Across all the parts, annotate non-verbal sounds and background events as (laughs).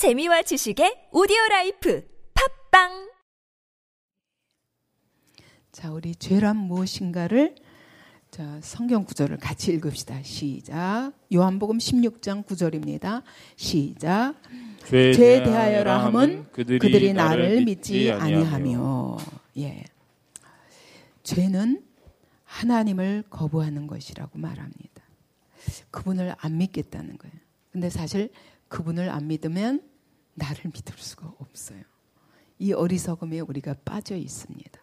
재미와 지식의 오디오 life 팟빵 자, 우리 죄란 무엇인가를 자, 성경 구절을 같이 읽읍시다. 시작. 요한복음 16장 9절입니다. 시작. 죄에 대하여라 함은 그들이, 그들이 나를 믿지 아니하며. 예. 죄는 하나님을 거부하는 것이라고 말합니다. 그분을 안 믿겠다는 거예요. 근데 사실 그분을 안 믿으면 나를 믿을 수가 없어요. 이 어리석음에 우리가 빠져 있습니다.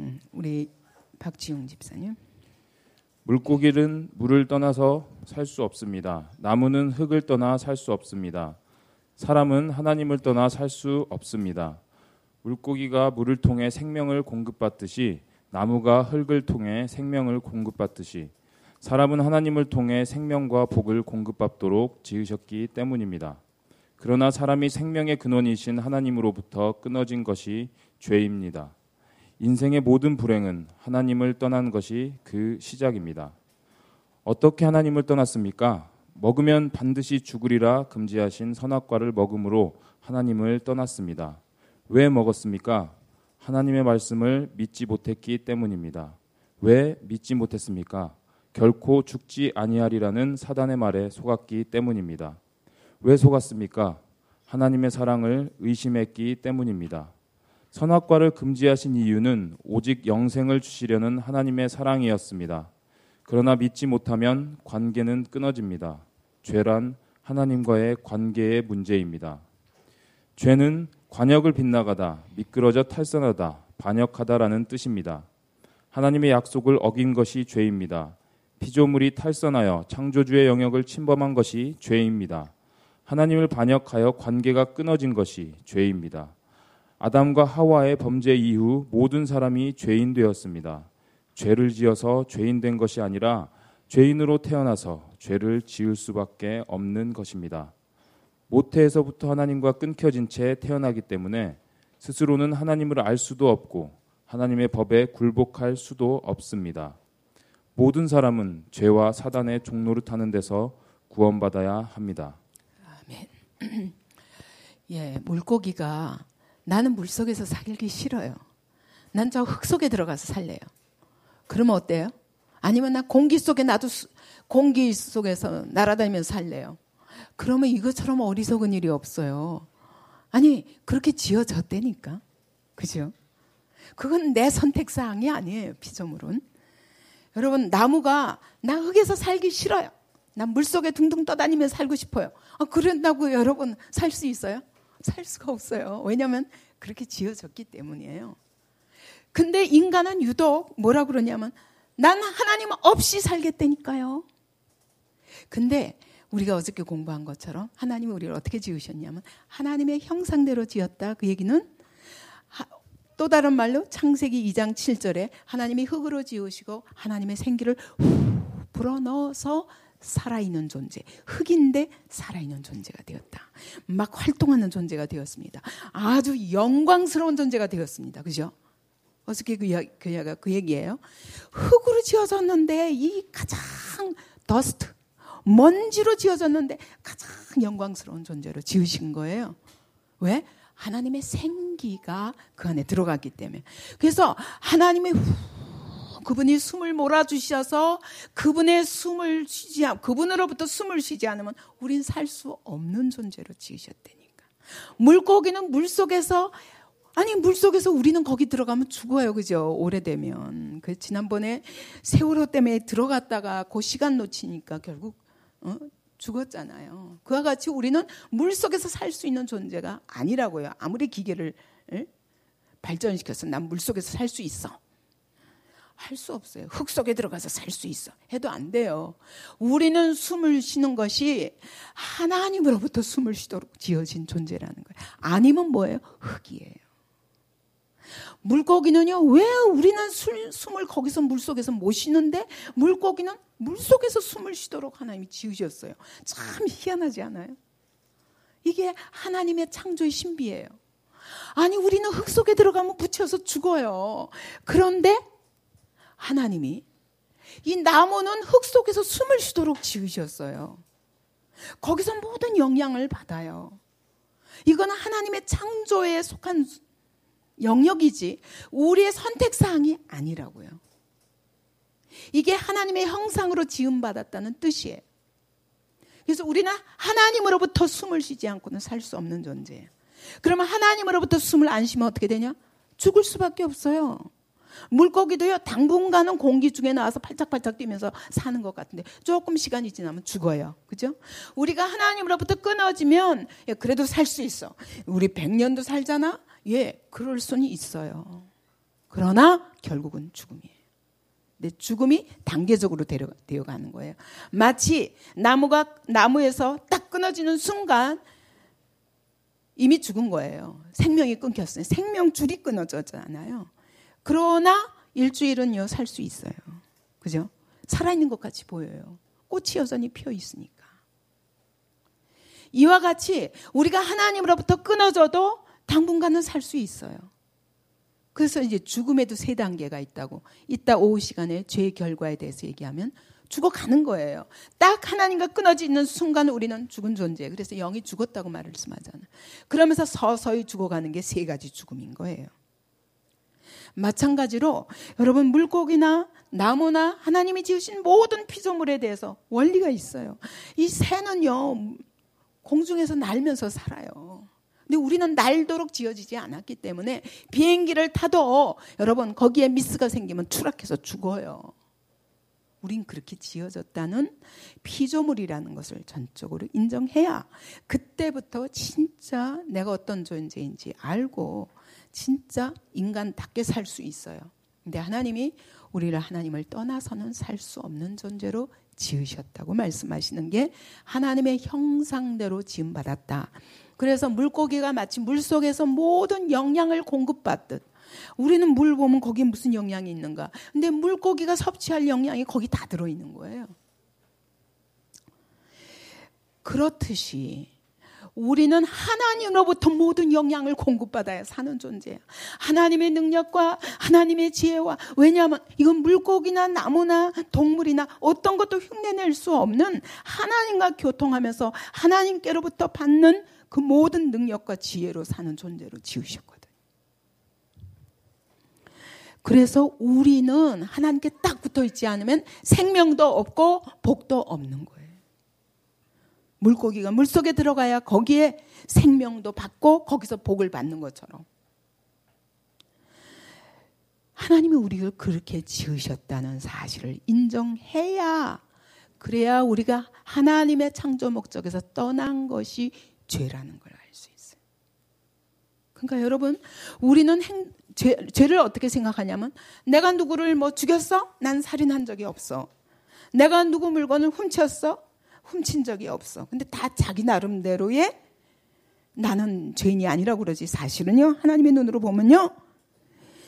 음, 우리 박지용 집사님. 물고기는 물을 떠나서 살 수 없습니다. 나무는 흙을 떠나 살 수 없습니다. 사람은 하나님을 떠나 살 수 없습니다. 물고기가 물을 통해 생명을 공급받듯이 나무가 흙을 통해 생명을 공급받듯이 사람은 하나님을 통해 생명과 복을 공급받도록 지으셨기 때문입니다. 그러나 사람이 생명의 근원이신 하나님으로부터 끊어진 것이 죄입니다. 인생의 모든 불행은 하나님을 떠난 것이 그 시작입니다. 어떻게 하나님을 떠났습니까? 먹으면 반드시 죽으리라 금지하신 선악과를 먹음으로 하나님을 떠났습니다. 왜 먹었습니까? 하나님의 말씀을 믿지 못했기 때문입니다. 왜 믿지 못했습니까? 결코 죽지 아니하리라는 사단의 말에 속았기 때문입니다. 왜 속았습니까? 하나님의 사랑을 의심했기 때문입니다. 선악과를 금지하신 이유는 오직 영생을 주시려는 하나님의 사랑이었습니다. 그러나 믿지 못하면 관계는 끊어집니다. 죄란 하나님과의 관계의 문제입니다. 죄는 관역을 빗나가다, 미끄러져 탈선하다, 반역하다라는 뜻입니다. 하나님의 약속을 어긴 것이 죄입니다. 피조물이 탈선하여 창조주의 영역을 침범한 것이 죄입니다. 하나님을 반역하여 관계가 끊어진 것이 죄입니다. 아담과 하와의 범죄 이후 모든 사람이 죄인 되었습니다. 죄를 지어서 죄인 된 것이 아니라 죄인으로 태어나서 죄를 지을 수밖에 없는 것입니다. 모태에서부터 하나님과 끊겨진 채 태어나기 때문에 스스로는 하나님을 알 수도 없고 하나님의 법에 굴복할 수도 없습니다. 모든 사람은 죄와 사단의 종로를 타는 데서 구원받아야 합니다. (clears throat) 예, 물고기가 나는 물 속에서 살기 싫어요. 난 저 흙 속에 들어가서 살래요. 그러면 어때요? 아니면 나 공기 속에 나도 공기 속에서 날아다니면서 살래요. 그러면 이것처럼 어리석은 일이 없어요. 아니, 그렇게 지어졌다니까. 그죠? 그건 내 선택사항이 아니에요, 피조물은. 여러분, 나무가 나 흙에서 살기 싫어요. 난 물속에 둥둥 떠다니며 살고 싶어요. 아, 그런다고 여러분 살 수 있어요? 살 수가 없어요. 왜냐하면 그렇게 지어졌기 때문이에요. 근데 인간은 유독 뭐라 그러냐면 난 하나님 없이 살겠다니까요. 근데 우리가 어저께 공부한 것처럼 하나님이 우리를 어떻게 지으셨냐면 하나님의 형상대로 지었다. 그 얘기는 또 다른 말로 창세기 2장 7절에 하나님이 흙으로 지으시고 하나님의 생기를 후 불어넣어서 살아있는 존재, 흙인데 살아있는 존재가 되었다. 막 활동하는 존재가 되었습니다. 아주 영광스러운 존재가 되었습니다. 그죠? 어떻게 그, 이야, 그, 이야가, 그 얘기예요? 흙으로 지어졌는데 이 가장 더스트, 먼지로 지어졌는데 가장 영광스러운 존재로 지으신 거예요. 왜? 하나님의 생기가 그 안에 들어갔기 때문에. 그래서 하나님의 후 그분이 숨을 몰아주셔서 그분의 숨을 쉬지 않, 그분으로부터 숨을 쉬지 않으면 우린 살 수 없는 존재로 지으셨다니까. 물고기는 물 속에서 아니 물 속에서 우리는 거기 들어가면 죽어요, 그죠? 오래되면 그 지난번에 세월호 때문에 들어갔다가 그 시간 놓치니까 결국 어? 죽었잖아요. 그와 같이 우리는 물 속에서 살 수 있는 존재가 아니라고요. 아무리 기계를 에? 발전시켜서 난 물 속에서 살 수 있어. 할 수 없어요. 흙 속에 들어가서 살 수 있어. 해도 안 돼요. 우리는 숨을 쉬는 것이 하나님으로부터 숨을 쉬도록 지어진 존재라는 거예요. 아니면 뭐예요? 흙이에요. 물고기는요, 왜 우리는 술, 숨을 거기서 물 속에서 못 쉬는데 물고기는 물 속에서 숨을 쉬도록 하나님이 지으셨어요. 참 희한하지 않아요? 이게 하나님의 창조의 신비예요. 아니, 우리는 흙 속에 들어가면 붙여서 죽어요. 그런데 하나님이 이 나무는 흙 속에서 숨을 쉬도록 지으셨어요. 거기서 모든 영향을 받아요. 이거는 하나님의 창조에 속한 영역이지 우리의 선택 사항이 아니라고요. 이게 하나님의 형상으로 지음 받았다는 뜻이에요. 그래서 우리는 하나님으로부터 숨을 쉬지 않고는 살 수 없는 존재예요. 그러면 하나님으로부터 숨을 안 쉬면 어떻게 되냐? 죽을 수밖에 없어요. 물고기도요, 당분간은 공기 중에 나와서 팔짝팔짝 뛰면서 사는 것 같은데 조금 시간이 지나면 죽어요. 그죠? 우리가 하나님으로부터 끊어지면 예, 그래도 살 수 있어. 우리 100년도 살잖아? 예, 그럴 수는 있어요. 그러나 결국은 죽음이에요. 내 죽음이 단계적으로 되어 가는 거예요. 마치 나무가 나무에서 딱 끊어지는 순간 이미 죽은 거예요. 생명이 끊겼어요. 생명 줄이 끊어졌잖아요. 그러나 일주일은요 살 수 있어요. 그죠? 살아있는 것 같이 보여요. 꽃이 여전히 피어 있으니까. 이와 같이 우리가 하나님으로부터 끊어져도 당분간은 살 수 있어요. 그래서 이제 죽음에도 세 단계가 있다고. 이따 오후 시간에 죄의 결과에 대해서 얘기하면 죽어가는 거예요. 딱 하나님과 끊어지는 순간 우리는 죽은 존재예요. 그래서 영이 죽었다고 말씀하잖아요. 그러면서 서서히 죽어가는 게 세 가지 죽음인 거예요. 마찬가지로 여러분 물고기나 나무나 하나님이 지으신 모든 피조물에 대해서 원리가 있어요. 이 새는요 공중에서 날면서 살아요. 근데 우리는 날도록 지어지지 않았기 때문에 비행기를 타도 여러분 거기에 미스가 생기면 추락해서 죽어요. 우린 그렇게 지어졌다는 피조물이라는 것을 전적으로 인정해야 그때부터 진짜 내가 어떤 존재인지 알고 진짜 인간답게 살 수 있어요. 근데 하나님이 우리를 하나님을 떠나서는 살 수 없는 존재로 지으셨다고 말씀하시는 게 하나님의 형상대로 지음 받았다. 그래서 물고기가 마치 물 속에서 모든 영양을 공급받듯 우리는 물 보면 거기에 무슨 영양이 있는가. 근데 물고기가 섭취할 영양이 거기 다 들어 있는 거예요. 그렇듯이 우리는 하나님으로부터 모든 영향을 공급받아야 사는 존재야. 하나님의 능력과 하나님의 지혜와 왜냐하면 이건 물고기나 나무나 동물이나 어떤 것도 흉내낼 수 없는 하나님과 교통하면서 하나님께로부터 받는 그 모든 능력과 지혜로 사는 존재로 지으셨거든. 그래서 우리는 하나님께 딱 붙어 있지 않으면 생명도 없고 복도 없는 거예요. 물고기가 물속에 들어가야 거기에 생명도 받고 거기서 복을 받는 것처럼. 하나님이 우리를 그렇게 지으셨다는 사실을 인정해야 그래야 우리가 하나님의 창조 목적에서 떠난 것이 죄라는 걸 알 수 있어요. 그러니까 여러분, 우리는 행, 죄, 죄를 어떻게 생각하냐면 내가 누구를 뭐 죽였어? 난 살인한 적이 없어. 내가 누구 물건을 훔쳤어? 훔친 적이 없어. 근데 다 자기 나름대로의 나는 죄인이 아니라고 그러지. 사실은요. 하나님의 눈으로 보면요.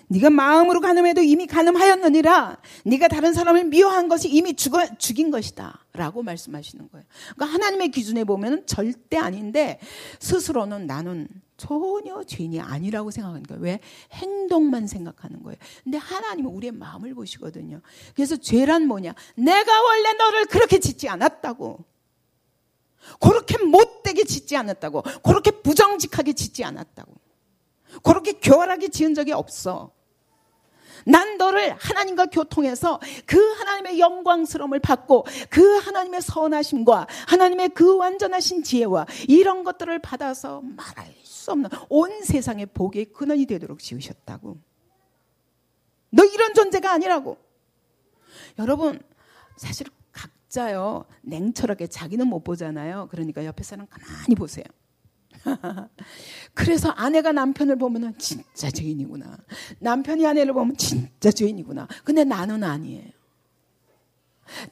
네가 마음으로 가늠해도 이미 가늠하였느니라. 네가 다른 사람을 미워한 것이 이미 죽어, 죽인 것이다라고 말씀하시는 거예요. 그러니까 하나님의 기준에 보면 절대 아닌데 스스로는 나는 전혀 죄인이 아니라고 생각하는 거예요. 왜? 행동만 생각하는 거예요. 근데 하나님은 우리의 마음을 보시거든요. 그래서 죄란 뭐냐? 내가 원래 너를 그렇게 짓지 않았다고. 그렇게 못되게 짓지 않았다고. 그렇게 부정직하게 짓지 않았다고. 그렇게 교활하게 지은 적이 없어. 난 너를 하나님과 교통해서 그 하나님의 영광스러움을 받고 그 하나님의 선하심과 하나님의 그 완전하신 지혜와 이런 것들을 받아서 말할 수 없는 온 세상의 복의 근원이 되도록 지으셨다고. 너 이런 존재가 아니라고. 여러분, 사실 각자요, 냉철하게 자기는 못 보잖아요. 그러니까 옆에 사람 가만히 보세요. (laughs) 그래서 아내가 남편을 보면 진짜 죄인이구나. 남편이 아내를 보면 진짜 죄인이구나. 근데 나는 아니에요.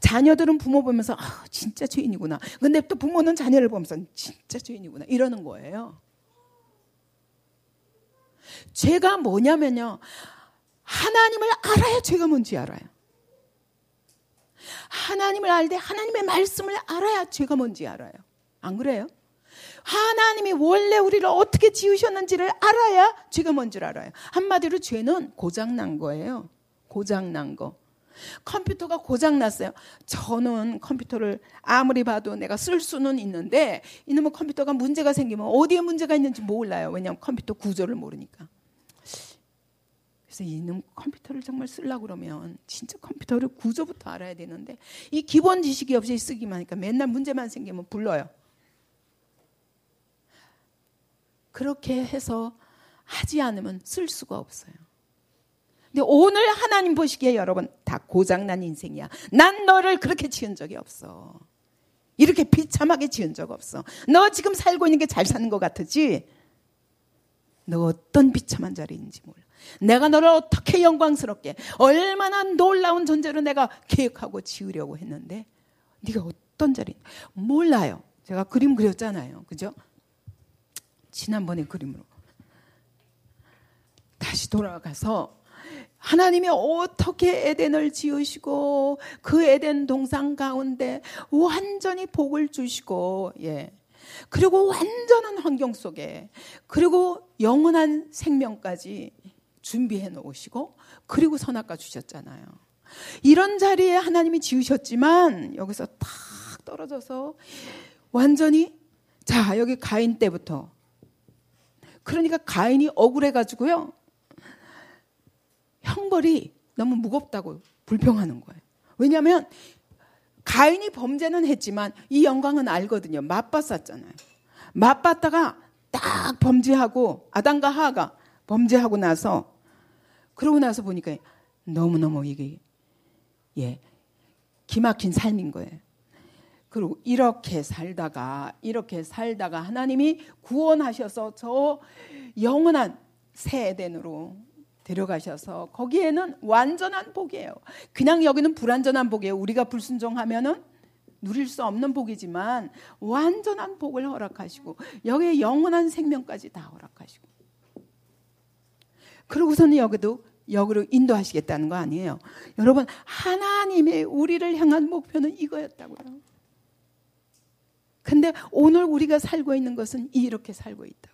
자녀들은 부모 보면서 아, 진짜 죄인이구나. 근데 또 부모는 자녀를 보면서 진짜 죄인이구나. 이러는 거예요. 죄가 뭐냐면요. 하나님을 알아야 죄가 뭔지 알아요. 하나님을 알되 하나님의 말씀을 알아야 죄가 뭔지 알아요. 안 그래요? 하나님이 원래 우리를 어떻게 지으셨는지를 알아야 죄가 뭔지를 알아요. 한마디로 죄는 고장난 거예요. 고장난 거. 컴퓨터가 고장 났어요. 저는 컴퓨터를 아무리 봐도 내가 쓸 수는 있는데 이놈의 컴퓨터가 문제가 생기면 어디에 문제가 있는지 몰라요. 왜냐하면 컴퓨터 구조를 모르니까. 그래서 이놈 컴퓨터를 정말 쓰려고 그러면 진짜 컴퓨터를 구조부터 알아야 되는데 이 기본 지식이 없이 쓰기만 하니까 맨날 문제만 생기면 불러요. 그렇게 해서 하지 않으면 쓸 수가 없어요. 근데 오늘 하나님 보시기에 여러분 다 고장난 인생이야. 난 너를 그렇게 지은 적이 없어. 이렇게 비참하게 지은 적 없어. 너 지금 살고 있는 게 잘 사는 것 같으지? 너 어떤 비참한 자리인지 몰라. 내가 너를 어떻게 영광스럽게 얼마나 놀라운 존재로 내가 계획하고 지으려고 했는데 네가 어떤 자리 몰라요. 제가 그림 그렸잖아요. 그죠? 지난번에 그림으로 다시 돌아가서 하나님이 어떻게 에덴을 지으시고 그 에덴 동상 가운데 완전히 복을 주시고 예. 그리고 완전한 환경 속에 그리고 영원한 생명까지 준비해 놓으시고 그리고 선악과 주셨잖아요. 이런 자리에 하나님이 지으셨지만 여기서 탁 떨어져서 완전히 자 여기 가인 때부터 그러니까 가인이 억울해 가지고요 형벌이 너무 무겁다고 불평하는 거예요. 왜냐하면 가인이 범죄는 했지만 이 영광은 알거든요. 맛봤었잖아요. 맛봤다가 딱 범죄하고 아담과 하하가 범죄하고 나서 그러고 나서 보니까 너무너무 이게 예 기막힌 삶인 거예요. 그리고 이렇게 살다가 이렇게 살다가 하나님이 구원하셔서 저 영원한 새 에덴으로 데려가셔서 거기에는 완전한 복이에요. 그냥 여기는 불완전한 복이에요. 우리가 불순종하면은 누릴 수 없는 복이지만 완전한 복을 허락하시고 여기에 영원한 생명까지 다 허락하시고 그러고서는 여기도 역으로 인도하시겠다는 거 아니에요. 여러분 하나님의 우리를 향한 목표는 이거였다고요. 근데 오늘 우리가 살고 있는 것은 이렇게 살고 있다.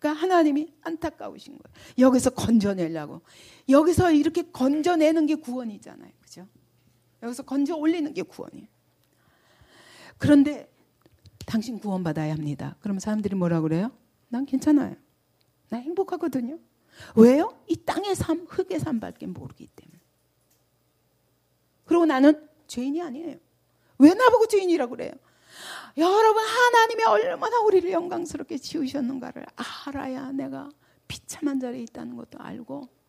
그러니까 하나님이 안타까우신 거예요. 여기서 건져내려고. 여기서 이렇게 건져내는 게 구원이잖아요. 그죠? 여기서 건져 올리는 게 구원이에요. 그런데 당신 구원받아야 합니다. 그러면 사람들이 뭐라 그래요? 난 괜찮아요. 나 행복하거든요. 왜요? 이 땅의 삶, 흙의 삶밖에 모르기 때문에. 그리고 나는 죄인이 아니에요. 왜 나보고 죄인이라고 그래요? 여러분 하나님이 얼마나 우리를 영광스럽게 지으셨는가를 알아야 내가 비참한 자리에 있다는 것도 알고 예?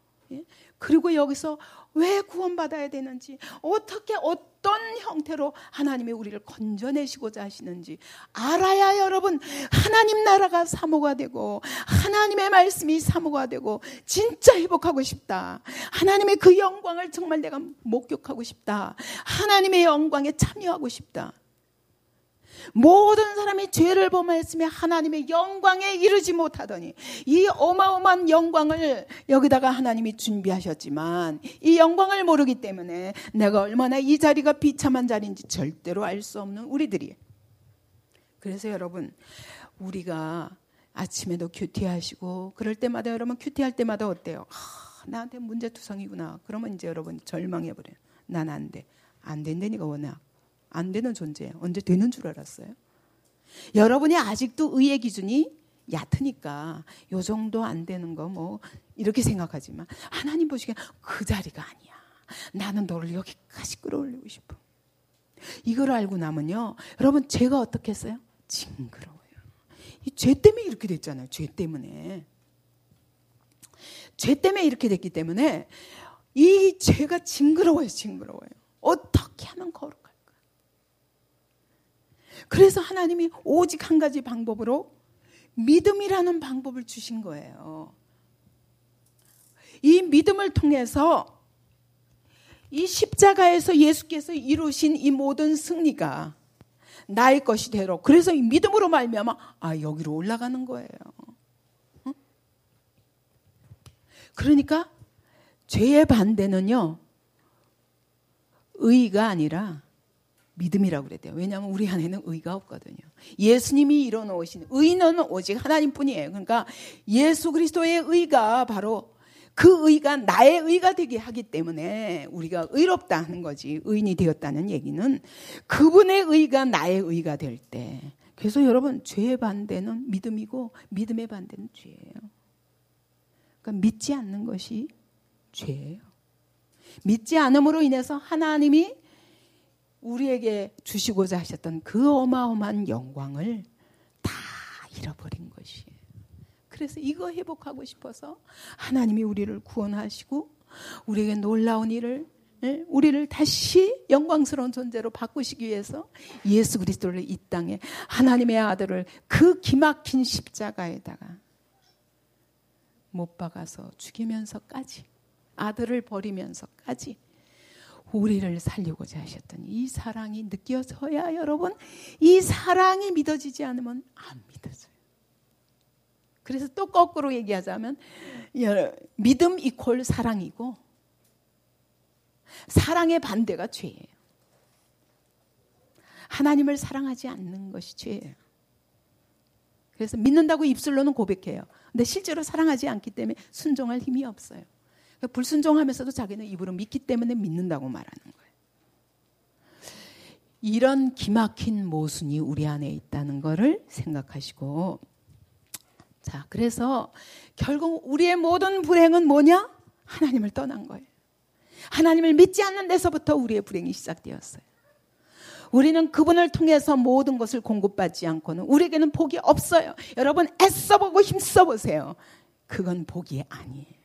그리고 여기서 왜 구원받아야 되는지 어떻게 어떤 형태로 하나님이 우리를 건져내시고자 하시는지 알아야 여러분 하나님 나라가 사모가 되고 하나님의 말씀이 사모가 되고 진짜 회복하고 싶다. 하나님의 그 영광을 정말 내가 목격하고 싶다. 하나님의 영광에 참여하고 싶다 모든 사람이 죄를 범하였으며 하나님의 영광에 이르지 못하더니 이 어마어마한 영광을 여기다가 하나님이 준비하셨지만 이 영광을 모르기 때문에 내가 얼마나 이 자리가 비참한 자리인지 절대로 알 수 없는 우리들이 그래서 여러분 우리가 아침에도 큐티하시고 그럴 때마다 여러분 큐티할 때마다 어때요? 아, 나한테 문제투성이구나. 그러면 이제 여러분 절망해 버려요. 난 안 돼. 안 된다니까 워낙. 안 되는 존재예요. 언제 되는 줄 알았어요? 여러분이 아직도 의의 기준이 얕으니까 요 정도 안 되는 거 뭐 이렇게 생각하지만 하나님 보시기에 그 자리가 아니야. 나는 너를 여기까지 끌어올리고 싶어. 이걸 알고 나면요. 여러분 죄가 어떻게 했어요? 징그러워요. 이 죄 때문에 이렇게 됐잖아요. 죄 때문에. 죄 때문에 이렇게 됐기 때문에 이 죄가 징그러워요. 징그러워요. 어떻게 하면 거룩 그래서 하나님이 오직 한 가지 방법으로 믿음이라는 방법을 주신 거예요. 이 믿음을 통해서 이 십자가에서 예수께서 이루신 이 모든 승리가 나의 것이 되로 그래서 이 믿음으로 말미암아 아 여기로 올라가는 거예요. 그러니까 죄의 반대는요 의가 아니라 믿음이라고 그랬대요. 왜냐하면 우리 안에는 의가 없거든요. 예수님이 이뤄놓으신 의는 오직 하나님뿐이에요. 그러니까 예수 그리스도의 의가 바로 그 의가 나의 의가 되게 하기 때문에 우리가 의롭다 하는 거지. 의인이 되었다는 얘기는 그분의 의가 나의 의가 될 때. 그래서 여러분, 죄의 반대는 믿음이고 믿음의 반대는 죄예요. 그러니까 믿지 않는 것이 죄예요. 믿지 않음으로 인해서 하나님이 우리에게 주시고자 하셨던 그 어마어마한 영광을 다 잃어버린 것이에요. 그래서 이거 회복하고 싶어서 하나님이 우리를 구원하시고 우리에게 놀라운 일을 예, 우리를 다시 영광스러운 존재로 바꾸시기 위해서 예수 그리스도를 이 땅에 하나님의 아들을 그 기막힌 십자가에다가 못 박아서 죽이면서까지 아들을 버리면서까지 우리를 살리고자 하셨던 이 사랑이 느껴져야 여러분 이 사랑이 믿어지지 않으면 안 믿어져요. 그래서 또 거꾸로 얘기하자면 믿음 이퀄 사랑이고 사랑의 반대가 죄예요. 하나님을 사랑하지 않는 것이 죄예요. 그래서 믿는다고 입술로는 고백해요. 근데 실제로 사랑하지 않기 때문에 순종할 힘이 없어요. 불순종하면서도 자기는 입으로 믿기 때문에 믿는다고 말하는 거예요. 이런 기막힌 모순이 우리 안에 있다는 것을 생각하시고 자, 그래서 결국 우리의 모든 불행은 뭐냐? 하나님을 떠난 거예요. 하나님을 믿지 않는 데서부터 우리의 불행이 시작되었어요. 우리는 그분을 통해서 모든 것을 공급받지 않고는 우리에게는 복이 없어요. 여러분 애써보고 힘써보세요. 그건 복이 아니에요.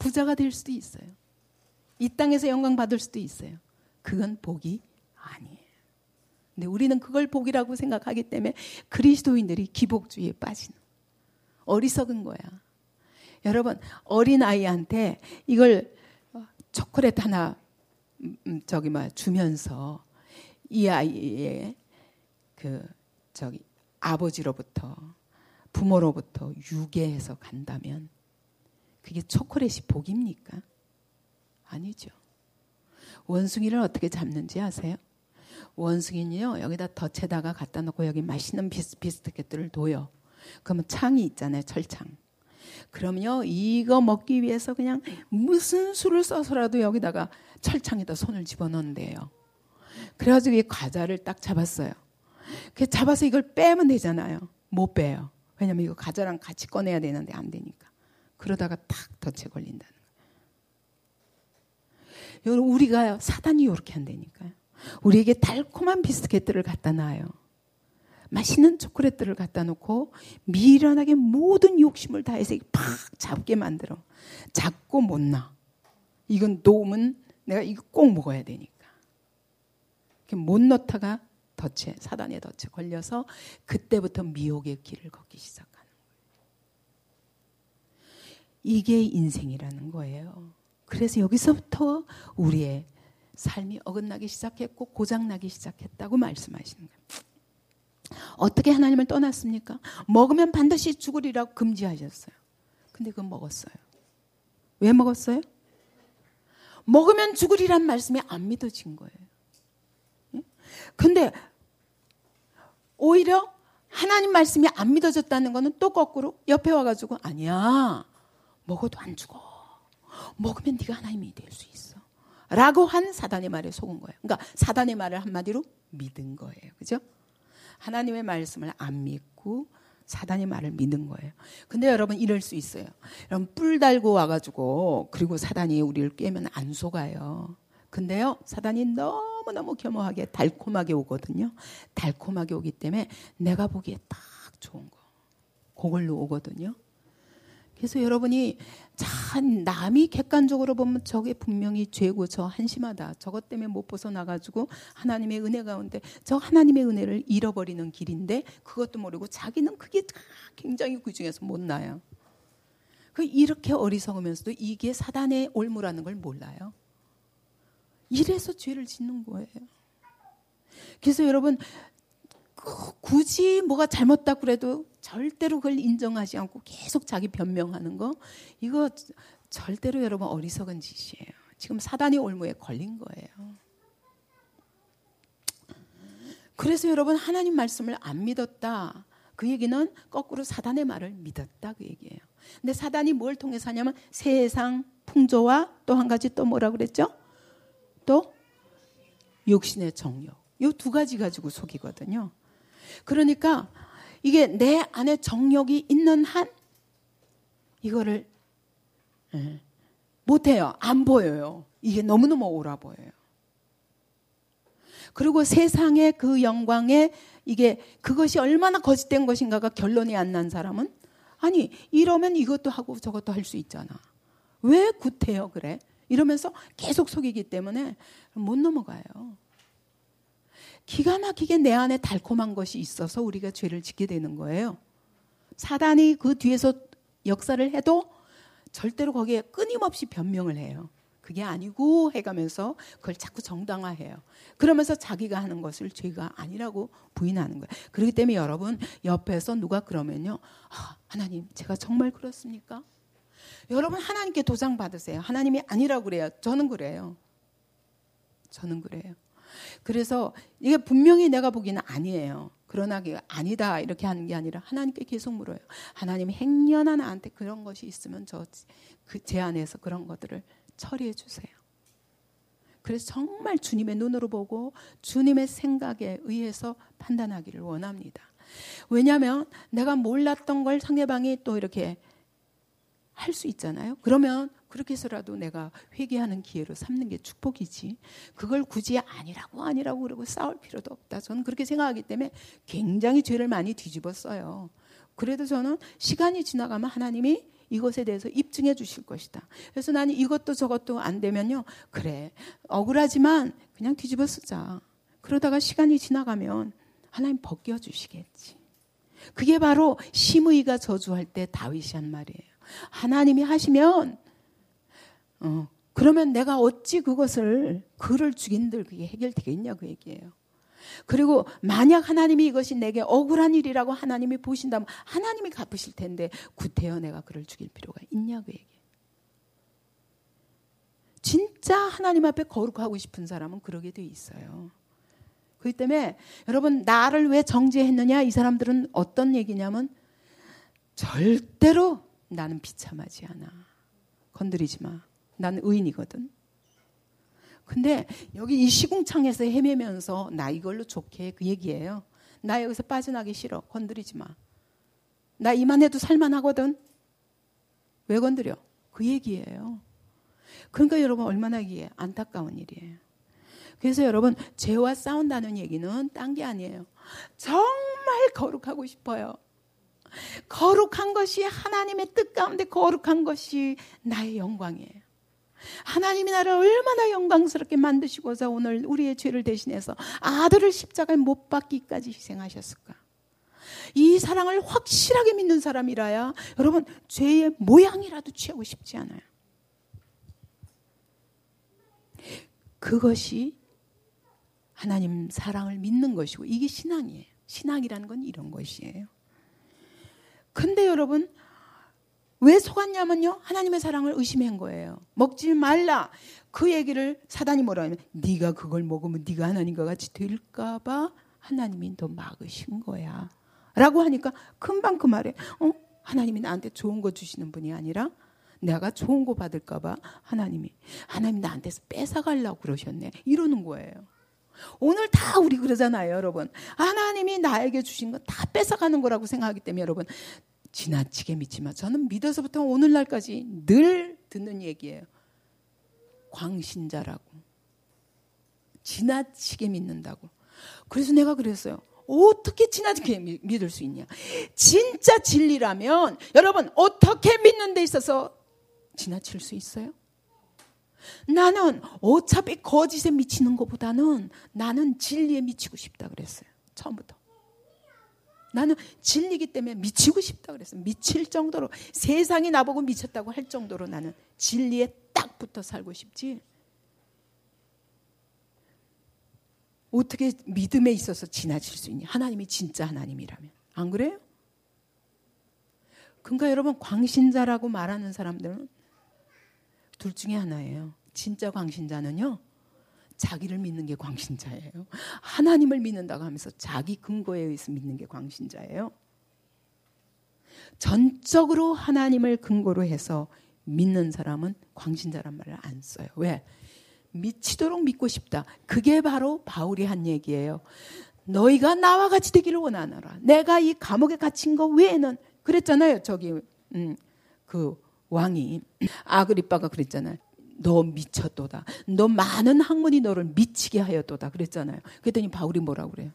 부자가 될 수도 있어요. 이 땅에서 영광 받을 수도 있어요. 그건 복이 아니에요. 근데 우리는 그걸 복이라고 생각하기 때문에 그리스도인들이 기복주의에 빠지는 어리석은 거야. 여러분 어린 아이한테 이걸 초콜릿 하나 음, 음, 저기 뭐 주면서 이 아이의 그 저기 아버지로부터 부모로부터 유괴해서 간다면 그게 초콜릿이 복입니까? 아니죠. 원숭이를 어떻게 잡는지 아세요? 원숭이는요 여기다 덫에다가 갖다 놓고 여기 맛있는 비스켓들을 둬요. 그러면 창이 있잖아요 철창. 그러면요 이거 먹기 위해서 그냥 무슨 수를 써서라도 여기다가 철창에다 손을 집어넣는데요. 그래가지고 이 과자를 딱 잡았어요. 그 잡아서 이걸 빼면 되잖아요. 못 빼요. 왜냐면 이거 과자랑 같이 꺼내야 되는데 안 되니까. 그러다가 탁 덫에 걸린다는 거예요. 여러분 우리가 사단이 이렇게 한다니까요. 우리에게 달콤한 비스켓들을 갖다 놔요. 맛있는 초콜릿들을 갖다 놓고 미련하게 모든 욕심을 다해서 팍 잡게 만들어. 잡고 못 나. 이건 놓으면 내가 이거 꼭 먹어야 되니까. 못 넣다가 덫에 사단의 덫에 걸려서 그때부터 미혹의 길을 걷기 거예요. 이게 인생이라는 거예요. 그래서 여기서부터 우리의 삶이 어긋나기 시작했고 고장나기 시작했다고 말씀하시는 거예요. 어떻게 하나님을 떠났습니까? 먹으면 반드시 죽으리라고 금지하셨어요. 근데 그건 먹었어요. 왜 먹었어요? 먹으면 죽으리란 말씀이 안 믿어진 거예요. 근데 오히려 하나님 말씀이 안 믿어졌다는 거는 또 거꾸로 옆에 와가지고 아니야 먹어도 안 죽어 먹으면 네가 하나님이 될 수 있어 라고 한 사단의 말에 속은 거예요 그러니까 사단의 말을 한마디로 믿은 거예요 그죠 하나님의 말씀을 안 믿고 사단의 말을 믿는 거예요. 근데 여러분 이럴 수 있어요. 여러분 뿔 달고 와가지고 그리고 사단이 우리를 깨면 안 속아요. 근데요 사단이 너무너무 겸허하게 달콤하게 오거든요. 달콤하게 오기 때문에 내가 보기에 딱 좋은 거 그걸로 오거든요. 그래서 여러분이 참 남이 객관적으로 보면 저게 분명히 죄고 저 한심하다. 저것 때문에 못 벗어나가지고 하나님의 은혜 가운데 저 하나님의 은혜를 잃어버리는 길인데 그것도 모르고 자기는 그게 굉장히 그 중에서 못 나요. 그 이렇게 어리석으면서도 이게 사단의 올무라는 걸 몰라요. 이래서 죄를 짓는 거예요. 그래서 여러분 굳이 뭐가 잘못다 그래도 절대로 그걸 인정하지 않고 계속 자기 변명하는 거 이거 절대로 여러분 어리석은 짓이에요. 지금 사단이 올무에 걸린 거예요. 그래서 여러분 하나님 말씀을 안 믿었다. 그 얘기는 거꾸로 사단의 말을 믿었다 그 얘기예요. 근데 사단이 뭘 통해서 하냐면 세상 풍조와 또 한 가지 또 뭐라 그랬죠? 또 욕심의 정욕. 이두 가지 가지고 속이거든요. 그러니까 이게 내 안에 정욕이 있는 한 이거를 예, 못해요. 안 보여요. 이게 너무너무 오라 보여요. 그리고 세상의 그 영광에 이게 그것이 얼마나 거짓된 것인가가 결론이 안 난 사람은 아니 이러면 이것도 하고 저것도 할 수 있잖아. 왜 구태요 그래? 이러면서 계속 속이기 때문에 못 넘어가요. 기가 막히게 내 안에 달콤한 것이 있어서 우리가 죄를 짓게 되는 거예요. 사단이 그 뒤에서 역사를 해도 절대로 거기에 끊임없이 변명을 해요. 그게 아니고 해가면서 그걸 자꾸 정당화해요. 그러면서 자기가 하는 것을 죄가 아니라고 부인하는 거예요. 그렇기 때문에 여러분 옆에서 누가 그러면요. 아, 하나님 제가 정말 그렇습니까? 여러분 하나님께 도장 받으세요. 하나님이 아니라고 그래요. 저는 그래요. 저는 그래요. 그래서 이게 분명히 내가 보기는 아니에요. 그러나 아니다 이렇게 하는 게 아니라 하나님께 계속 물어요. 하나님이 행여나 나한테 그런 것이 있으면 저그제 안에서 그런 것들을 처리해 주세요. 그래서 정말 주님의 눈으로 보고 주님의 생각에 의해서 판단하기를 원합니다. 왜냐하면 내가 몰랐던 걸 상대방이 또 이렇게 할 수 있잖아요. 그러면 그렇게 해서라도 내가 회개하는 기회로 삼는 게 축복이지. 그걸 굳이 아니라고 아니라고 그러고 싸울 필요도 없다. 저는 그렇게 생각하기 때문에 굉장히 죄를 많이 뒤집었어요. 그래도 저는 시간이 지나가면 하나님이 이것에 대해서 입증해 주실 것이다. 그래서 나는 이것도 저것도 안 되면요. 그래. 억울하지만 그냥 뒤집어 쓰자. 그러다가 시간이 지나가면 하나님 벗겨 주시겠지. 그게 바로 심의가 저주할 때 다윗이 한 말이에요. 하나님이 하시면 어, 그러면 내가 어찌 그것을 그를 죽인들 그게 해결되겠냐 그 얘기예요. 그리고 만약 하나님이 이것이 내게 억울한 일이라고 하나님이 보신다면 하나님이 갚으실 텐데 구태여 내가 그를 죽일 필요가 있냐 그 얘기. 진짜 하나님 앞에 거룩하고 싶은 사람은 그러게 돼 있어요. 그렇기 때문에 여러분 나를 왜 정죄했느냐 이 사람들은 어떤 얘기냐면 절대로 나는 비참하지 않아. 건드리지 마. 나는 의인이거든. 근데 여기 이 시궁창에서 헤매면서 나 이걸로 좋게 그 얘기예요. 나 여기서 빠져나기 싫어. 건드리지 마. 나 이만해도 살만하거든. 왜 건드려? 그 얘기예요. 그러니까 여러분 얼마나 이게 안타까운 일이에요. 그래서 여러분 죄와 싸운다는 얘기는 딴 게 아니에요. 정말 거룩하고 싶어요. 거룩한 것이 하나님의 뜻 가운데 거룩한 것이 나의 영광이에요. 하나님이 나를 얼마나 영광스럽게 만드시고서 오늘 우리의 죄를 대신해서 아들을 십자가에 못 박기까지 희생하셨을까? 이 사랑을 확실하게 믿는 사람이라야 여러분 죄의 모양이라도 취하고 싶지 않아요. 그것이 하나님 사랑을 믿는 것이고 이게 신앙이에요. 신앙이라는 건 이런 것이에요. 근데 여러분 왜 속았냐면요. 하나님의 사랑을 의심한 거예요. 먹지 말라. 그 얘기를 사단이 뭐라 하면 네가 그걸 먹으면 네가 하나님과 같이 될까 봐 하나님이 더 막으신 거야. 라고 하니까 금방 그 말에 어? 하나님이 나한테 좋은 거 주시는 분이 아니라 내가 좋은 거 받을까 봐 하나님이 하나님 나한테서 뺏어 가려고 그러셨네. 이러는 거예요. 오늘 다 우리 그러잖아요, 여러분. 하나님이 나에게 주신 거 다 뺏어가는 거라고 생각하기 때문에 여러분 지나치게 믿지만 저는 믿어서부터 오늘날까지 늘 듣는 얘기예요. 광신자라고. 지나치게 믿는다고. 그래서 내가 그랬어요. 어떻게 지나치게 믿을 수 있냐? 진짜 진리라면 여러분 어떻게 믿는 데 있어서 지나칠 수 있어요? 나는 어차피 거짓에 미치는 것보다는 나는 진리에 미치고 싶다 그랬어요. 처음부터. 나는 진리기 때문에 미치고 싶다 그랬어요. 미칠 정도로 세상이 나보고 미쳤다고 할 정도로 나는 진리에 딱 붙어 살고 싶지. 어떻게 믿음에 있어서 지나칠 수 있냐? 하나님이 진짜 하나님이라면. 안 그래요? 그러니까 여러분 광신자라고 말하는 사람들은 둘 중에 하나예요. 진짜 광신자는요. 자기를 믿는 게 광신자예요. 하나님을 믿는다고 하면서 자기 근거에 의해서 믿는 게 광신자예요. 전적으로 하나님을 근거로 해서 믿는 사람은 광신자란 말을 안 써요. 왜? 미치도록 믿고 싶다. 그게 바로 바울이 한 얘기예요. 너희가 나와 같이 되기를 원하노라. 내가 이 감옥에 갇힌 거 외에는 그랬잖아요. 저기 음, 그 왕이 아그리빠가 그랬잖아요. 너 미쳤도다. 너 많은 학문이 너를 미치게 하였도다. 그랬잖아요. 그랬더니 바울이 뭐라고 그래요?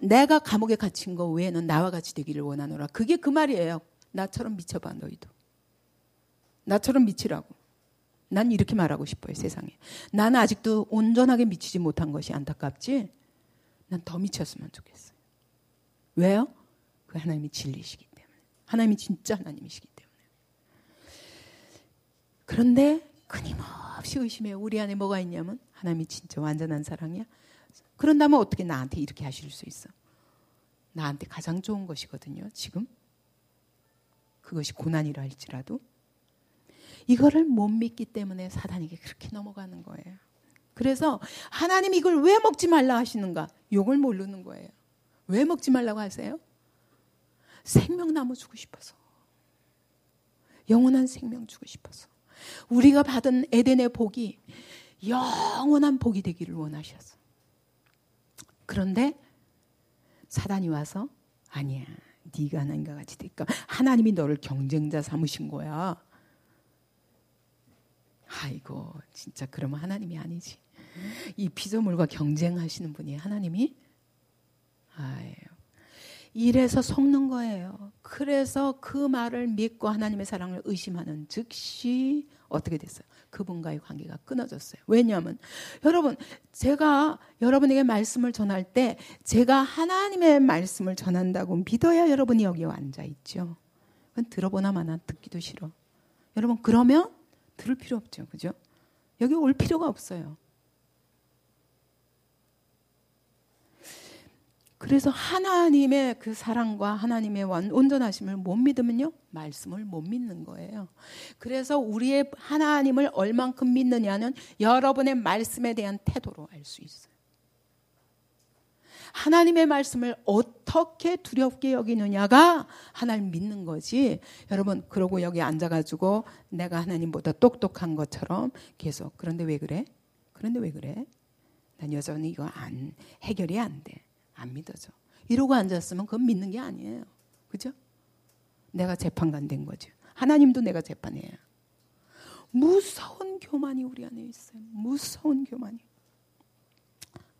내가 감옥에 갇힌 거 외에는 나와 같이 되기를 원하노라. 그게 그 말이에요. 나처럼 미쳐봐 너희도. 나처럼 미치라고. 난 이렇게 말하고 싶어요 세상에. 나는 아직도 온전하게 미치지 못한 것이 안타깝지. 난 더 미쳤으면 좋겠어요. 왜요? 그 하나님이 진리시기 때문에. 하나님이 진짜 하나님이시기 때문에. 그런데 끊임없이 의심해 우리 안에 뭐가 있냐면 하나님이 진짜 완전한 사랑이야. 그런다면 어떻게 나한테 이렇게 하실 수 있어? 나한테 가장 좋은 것이거든요. 지금 그것이 고난이라 할지라도 이거를 못 믿기 때문에 사단에게 그렇게 넘어가는 거예요. 그래서 하나님 이걸 왜 먹지 말라 하시는가? 욕을 모르는 거예요. 왜 먹지 말라고 하세요? 생명나무 주고 싶어서. 영원한 생명 주고 싶어서. 우리가 받은 에덴의 복이 영원한 복이 되기를 원하셔서. 그런데 사단이 와서 아니야. 네가 하나님과 같이 될까? 하나님이 너를 경쟁자 삼으신 거야. 아이고, 진짜 그러면 하나님이 아니지. 이 피조물과 경쟁하시는 분이 하나님이? 아유. 이래서 속는 거예요. 그래서 그 말을 믿고 하나님의 사랑을 의심하는 즉시 어떻게 됐어요? 그분과의 관계가 끊어졌어요. 왜냐하면 여러분 제가 여러분에게 말씀을 전할 때 제가 하나님의 말씀을 전한다고 믿어야 여러분이 여기 앉아 있죠. 그건 들어보나 마나 듣기도 싫어. 여러분 그러면 들을 필요 없죠. 그죠? 여기 올 필요가 없어요. 그래서 하나님의 그 사랑과 하나님의 온전하심을 못 믿으면요, 말씀을 못 믿는 거예요. 그래서 우리의 하나님을 얼만큼 믿느냐는 여러분의 말씀에 대한 태도로 알 수 있어요. 하나님의 말씀을 어떻게 두렵게 여기느냐가 하나님 믿는 거지. 여러분, 그러고 여기 앉아가지고 내가 하나님보다 똑똑한 것처럼 계속. 그런데 왜 그래? 그런데 왜 그래? 난 여전히 이거 안, 해결이 안 돼. 안 믿어져. 이러고 앉았으면 그건 믿는 게 아니에요. 그죠? 내가 재판관 된 거죠. 하나님도 내가 재판해요. 무서운 교만이 우리 안에 있어요. 무서운 교만이.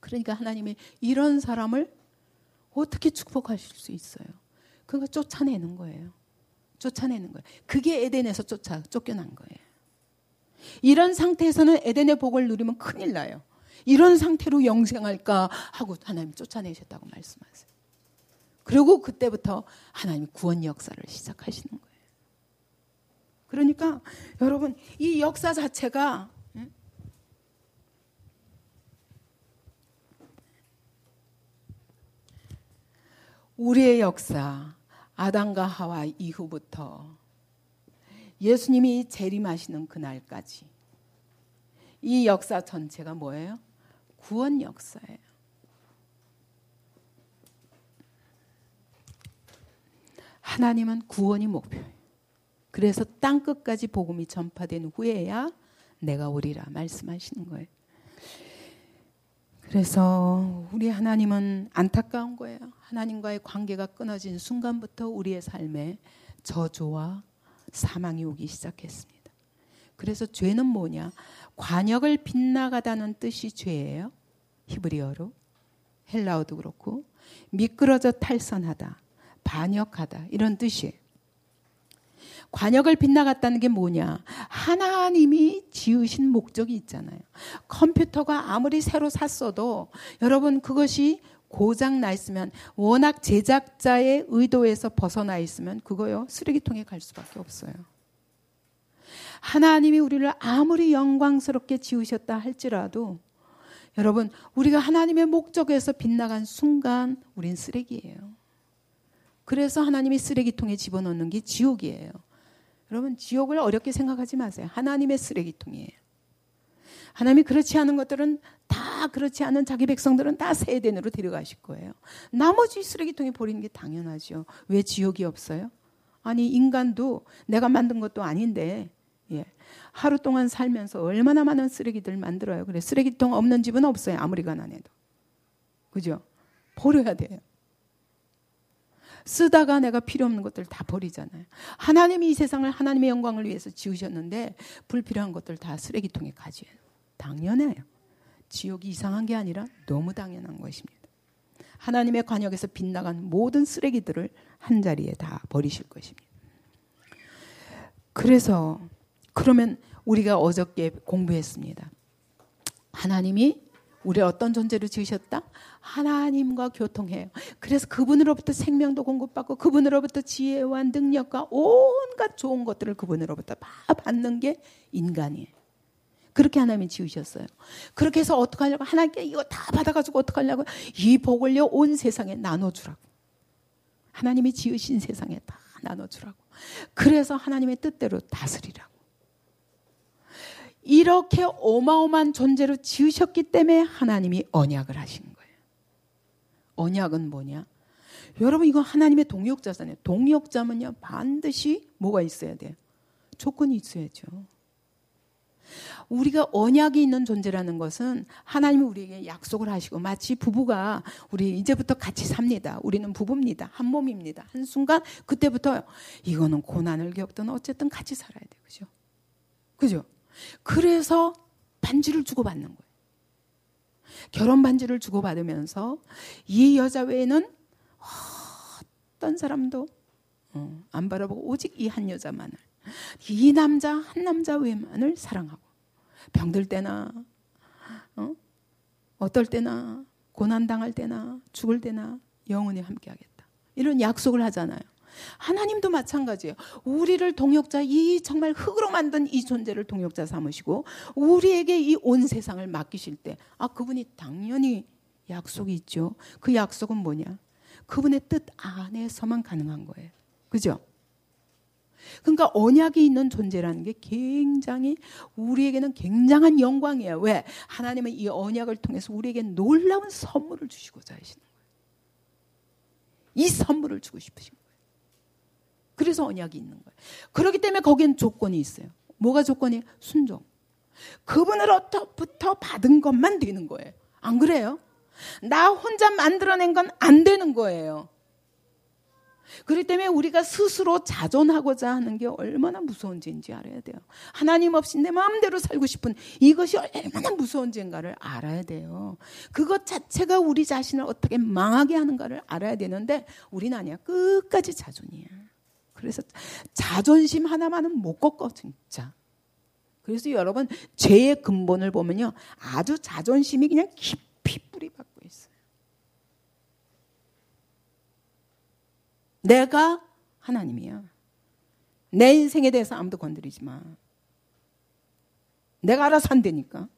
그러니까 하나님이 이런 사람을 어떻게 축복하실 수 있어요? 그거 쫓아내는 거예요. 쫓아내는 거예요. 그게 에덴에서 쫓아, 쫓겨난 거예요. 이런 상태에서는 에덴의 복을 누리면 큰일 나요. 이런 상태로 영생할까 하고 하나님 쫓아내셨다고 말씀하세요. 그리고 그때부터 하나님 구원 역사를 시작하시는 거예요. 그러니까 여러분 이 역사 자체가 우리의 역사 아담과 하와 이후부터 예수님이 재림하시는 그날까지 이 역사 전체가 뭐예요? 구원 역사예요. 하나님은 구원이 목표예요. 그래서 땅 끝까지 복음이 전파된 후에야 내가 오리라 말씀하시는 거예요. 그래서 우리 하나님은 안타까운 거예요. 하나님과의 관계가 끊어진 순간부터 우리의 삶에 저주와 사망이 오기 시작했습니다. 그래서 죄는 뭐냐? 관역을 빗나가다는 뜻이 죄예요. 히브리어로. 헬라어도 그렇고 미끄러져 탈선하다, 반역하다 이런 뜻이에요. 관역을 빗나갔다는 게 뭐냐? 하나님이 지으신 목적이 있잖아요. 컴퓨터가 아무리 새로 샀어도 여러분 그것이 고장 나 있으면 워낙 제작자의 의도에서 벗어나 있으면 그거요 쓰레기통에 갈 수밖에 없어요. 하나님이 우리를 아무리 영광스럽게 지으셨다 할지라도 여러분 우리가 하나님의 목적에서 빗나간 순간 우린 쓰레기예요. 그래서 하나님이 쓰레기통에 집어넣는 게 지옥이에요. 여러분 지옥을 어렵게 생각하지 마세요. 하나님의 쓰레기통이에요. 하나님이 그렇지 않은 것들은 다 그렇지 않은 자기 백성들은 다 세대으로 데려가실 거예요. 나머지 쓰레기통에 버리는 게 당연하죠. 왜 지옥이 없어요? 아니 인간도 내가 만든 것도 아닌데 예. 하루 동안 살면서 얼마나 많은 쓰레기들 만들어요. 그래 쓰레기통 없는 집은 없어요. 아무리 가난해도. 그죠? 버려야 돼요. 쓰다가 내가 필요 없는 것들 다 버리잖아요. 하나님이 이 세상을 하나님의 영광을 위해서 지으셨는데 불필요한 것들 다 쓰레기통에 가져요. 당연해요. 지옥이 이상한 게 아니라 너무 당연한 것입니다. 하나님의 관역에서 빗나간 모든 쓰레기들을 한 자리에 다 버리실 것입니다. 그래서 그러면 우리가 어저께 공부했습니다. 하나님이 우리 어떤 존재로 지으셨다? 하나님과 교통해요. 그래서 그분으로부터 생명도 공급받고 그분으로부터 지혜와 능력과 온갖 좋은 것들을 그분으로부터 다 받는 게 인간이에요. 그렇게 하나님이 지으셨어요. 그렇게 해서 어떻게 하려고 하나님께 이거 다 받아가지고 어떻게 하려고 이 복을요 온 세상에 나눠주라고. 하나님이 지으신 세상에 다 나눠주라고. 그래서 하나님의 뜻대로 다스리라고. 이렇게 어마어마한 존재로 지으셨기 때문에 하나님이 언약을 하신 거예요. 언약은 뭐냐? 여러분 이거 하나님의 동역자잖아요. 동역자면요 반드시 뭐가 있어야 돼요? 조건이 있어야죠. 우리가 언약이 있는 존재라는 것은 하나님이 우리에게 약속을 하시고 마치 부부가 우리 이제부터 같이 삽니다. 우리는 부부입니다. 한 몸입니다. 한 순간 그때부터 이거는 고난을 겪든 어쨌든 같이 살아야 돼. 그죠? 그죠? 그래서 반지를 주고받는 거예요. 결혼 반지를 주고받으면서 이 여자 외에는 어떤 사람도 어, 안 바라보고 오직 이 한 여자만을 이 남자 한 남자 외만을 사랑하고 병들 때나 어? 어떨 때나 고난 당할 때나 죽을 때나 영원히 함께하겠다 이런 약속을 하잖아요. 하나님도 마찬가지예요. 우리를 동역자, 이 정말 흙으로 만든 이 존재를 동역자 삼으시고 우리에게 이 온 세상을 맡기실 때, 아, 그분이 당연히 약속이 있죠. 그 약속은 뭐냐? 그분의 뜻 안에서만 가능한 거예요. 그죠? 그러니까 언약이 있는 존재라는 게 굉장히 우리에게는 굉장한 영광이에요. 왜? 하나님은 이 언약을 통해서 우리에게 놀라운 선물을 주시고자 하시는 거예요. 이 선물을 주고 싶으신 거예요. 그래서 언약이 있는 거예요. 그렇기 때문에 거기엔 조건이 있어요. 뭐가 조건이? 순종. 그분으로부터 받은 것만 되는 거예요. 안 그래요? 나 혼자 만들어낸 건 안 되는 거예요. 그렇기 때문에 우리가 스스로 자존하고자 하는 게 얼마나 무서운 지인지 알아야 돼요. 하나님 없이 내 마음대로 살고 싶은 이것이 얼마나 무서운 지인가를 알아야 돼요. 그것 자체가 우리 자신을 어떻게 망하게 하는가를 알아야 되는데 우리는 아니야. 끝까지 자존이야. 그래서 자존심 하나만은 못 꺾어 진짜. 그래서 여러분 죄의 근본을 보면요 아주 자존심이 그냥 깊이 뿌리 박고 있어요. 내가 하나님이야. 내 인생에 대해서 아무도 건드리지 마. 내가 알아서 한다니까.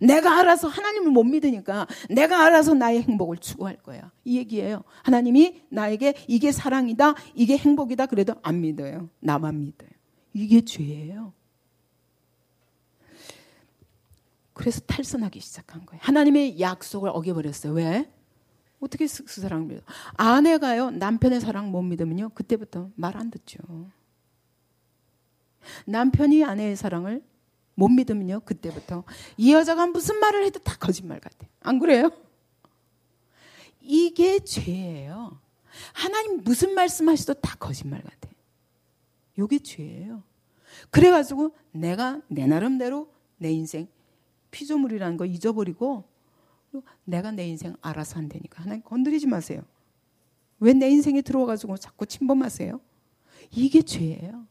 내가 알아서 하나님을 못 믿으니까 내가 알아서 나의 행복을 추구할 거야. 이 얘기예요. 하나님이 나에게 이게 사랑이다, 이게 행복이다 그래도 안 믿어요. 나만 믿어요. 이게 죄예요. 그래서 탈선하기 시작한 거예요. 하나님의 약속을 어겨버렸어요. 왜? 어떻게 그 사랑을 믿어? 아내가요, 남편의 사랑 못 믿으면요, 그때부터 말 안 듣죠. 남편이 아내의 사랑을 못 믿으면요, 그때부터 이 여자가 무슨 말을 해도 다 거짓말 같아. 안 그래요? 이게 죄예요. 하나님 무슨 말씀하셔도 다 거짓말 같아. 이게 죄예요. 그래가지고 내가 내 나름대로 내 인생 피조물이라는 거 잊어버리고 내가 내 인생 알아서 한다니까 하나님 건드리지 마세요. 왜 내 인생에 들어와가지고 자꾸 침범하세요? 이게 죄예요.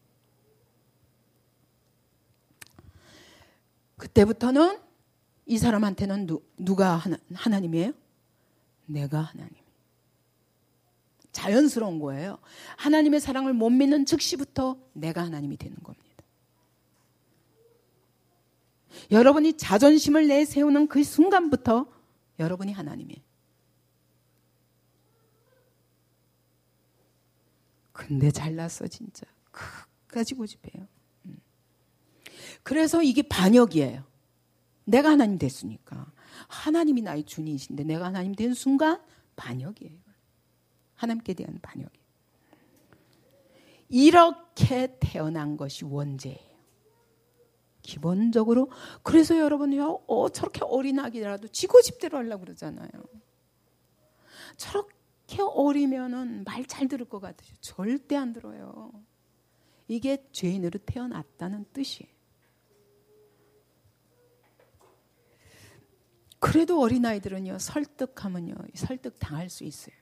그때부터는 이 사람한테는 누, 누가 하나, 하나님이에요? 내가 하나님. 자연스러운 거예요. 하나님의 사랑을 못 믿는 즉시부터 내가 하나님이 되는 겁니다. 여러분이 자존심을 내세우는 그 순간부터 여러분이 하나님이에요. 근데 잘났어 진짜. 끝까지 고집해요. 그래서 이게 반역이에요. 내가 하나님 됐으니까. 하나님이 나의 주님이신데 내가 하나님 된 순간 반역이에요. 하나님께 대한 반역이. 이렇게 태어난 것이 원죄예요. 기본적으로 그래서 여러분요 어, 저렇게 어린 아기라도 지고 집대로 하려고 그러잖아요. 저렇게 어리면은 말 잘 들을 것 같으죠. 절대 안 들어요. 이게 죄인으로 태어났다는 뜻이에요. 그래도 어린아이들은요, 설득하면요, 설득 당할 수 있어요.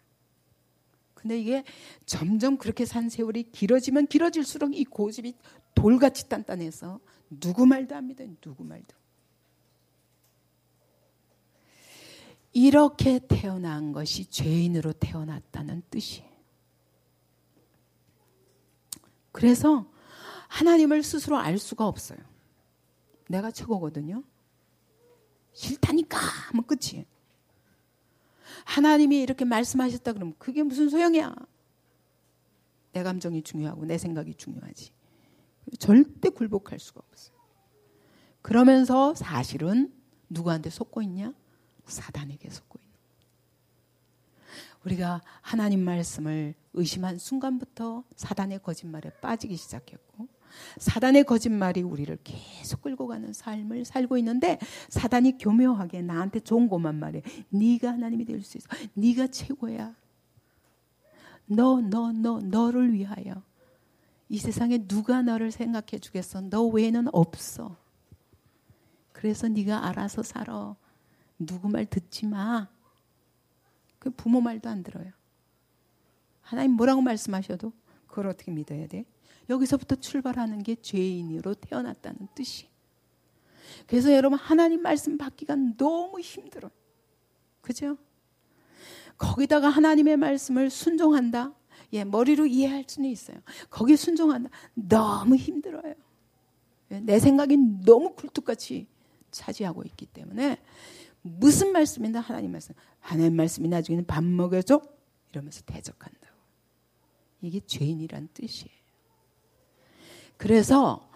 근데 이게 점점 그렇게 산 세월이 길어지면 길어질수록 이 고집이 돌같이 단단해서 누구 말도 안 믿어요. 누구 말도. 이렇게 태어난 것이 죄인으로 태어났다는 뜻이에요. 그래서 하나님을 스스로 알 수가 없어요. 내가 최고거든요. 싫다니까 하면 끝이에요. 하나님이 이렇게 말씀하셨다 그러면 그게 무슨 소용이야? 내 감정이 중요하고 내 생각이 중요하지. 절대 굴복할 수가 없어요. 그러면서 사실은 누구한테 속고 있냐? 사단에게 속고 있는. 우리가 하나님 말씀을 의심한 순간부터 사단의 거짓말에 빠지기 시작했고 사단의 거짓말이 우리를 계속 끌고 가는 삶을 살고 있는데 사단이 교묘하게 나한테 좋은 것만 말해. 네가 하나님이 될 수 있어. 네가 최고야. 너, 너, 너, 너를 위하여. 이 세상에 누가 너를 생각해 주겠어? 너 외에는 없어. 그래서 네가 알아서 살아. 누구 말 듣지 마. 그 부모 말도 안 들어요. 하나님 뭐라고 말씀하셔도 그걸 어떻게 믿어야 돼? 여기서부터 출발하는 게 죄인으로 태어났다는 뜻이. 그래서 여러분 하나님 말씀 받기가 너무 힘들어요. 그죠? 거기다가 하나님의 말씀을 순종한다. 예, 머리로 이해할 수는 있어요. 거기에 순종한다. 너무 힘들어요. 예, 내 생각이 너무 굴뚝같이 차지하고 있기 때문에 무슨 말씀이나 하나님 말씀. 하나님 말씀이 나중에는 밥 먹여줘? 이러면서 대적한다고. 이게 죄인이란 뜻이에요. 그래서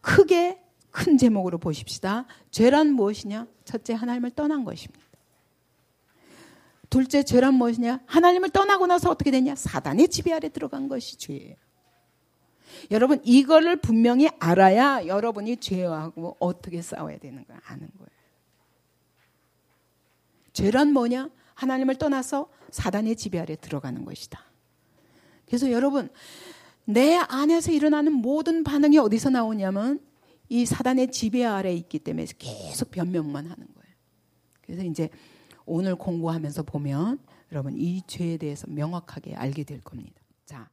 크게 큰 제목으로 보십시다. 죄란 무엇이냐? 첫째, 하나님을 떠난 것입니다. 둘째, 죄란 무엇이냐? 하나님을 떠나고 나서 어떻게 되냐? 사단의 지배 아래 들어간 것이 죄예요. 여러분, 이거를 분명히 알아야 여러분이 죄하고 어떻게 싸워야 되는 걸 아는 거예요. 죄란 뭐냐? 하나님을 떠나서 사단의 지배 아래 들어가는 것이다. 그래서 여러분, 내 안에서 일어나는 모든 반응이 어디서 나오냐면 이 사단의 지배 아래 있기 때문에 계속 변명만 하는 거예요. 그래서 이제 오늘 공부하면서 보면 여러분 이 죄에 대해서 명확하게 알게 될 겁니다. 자.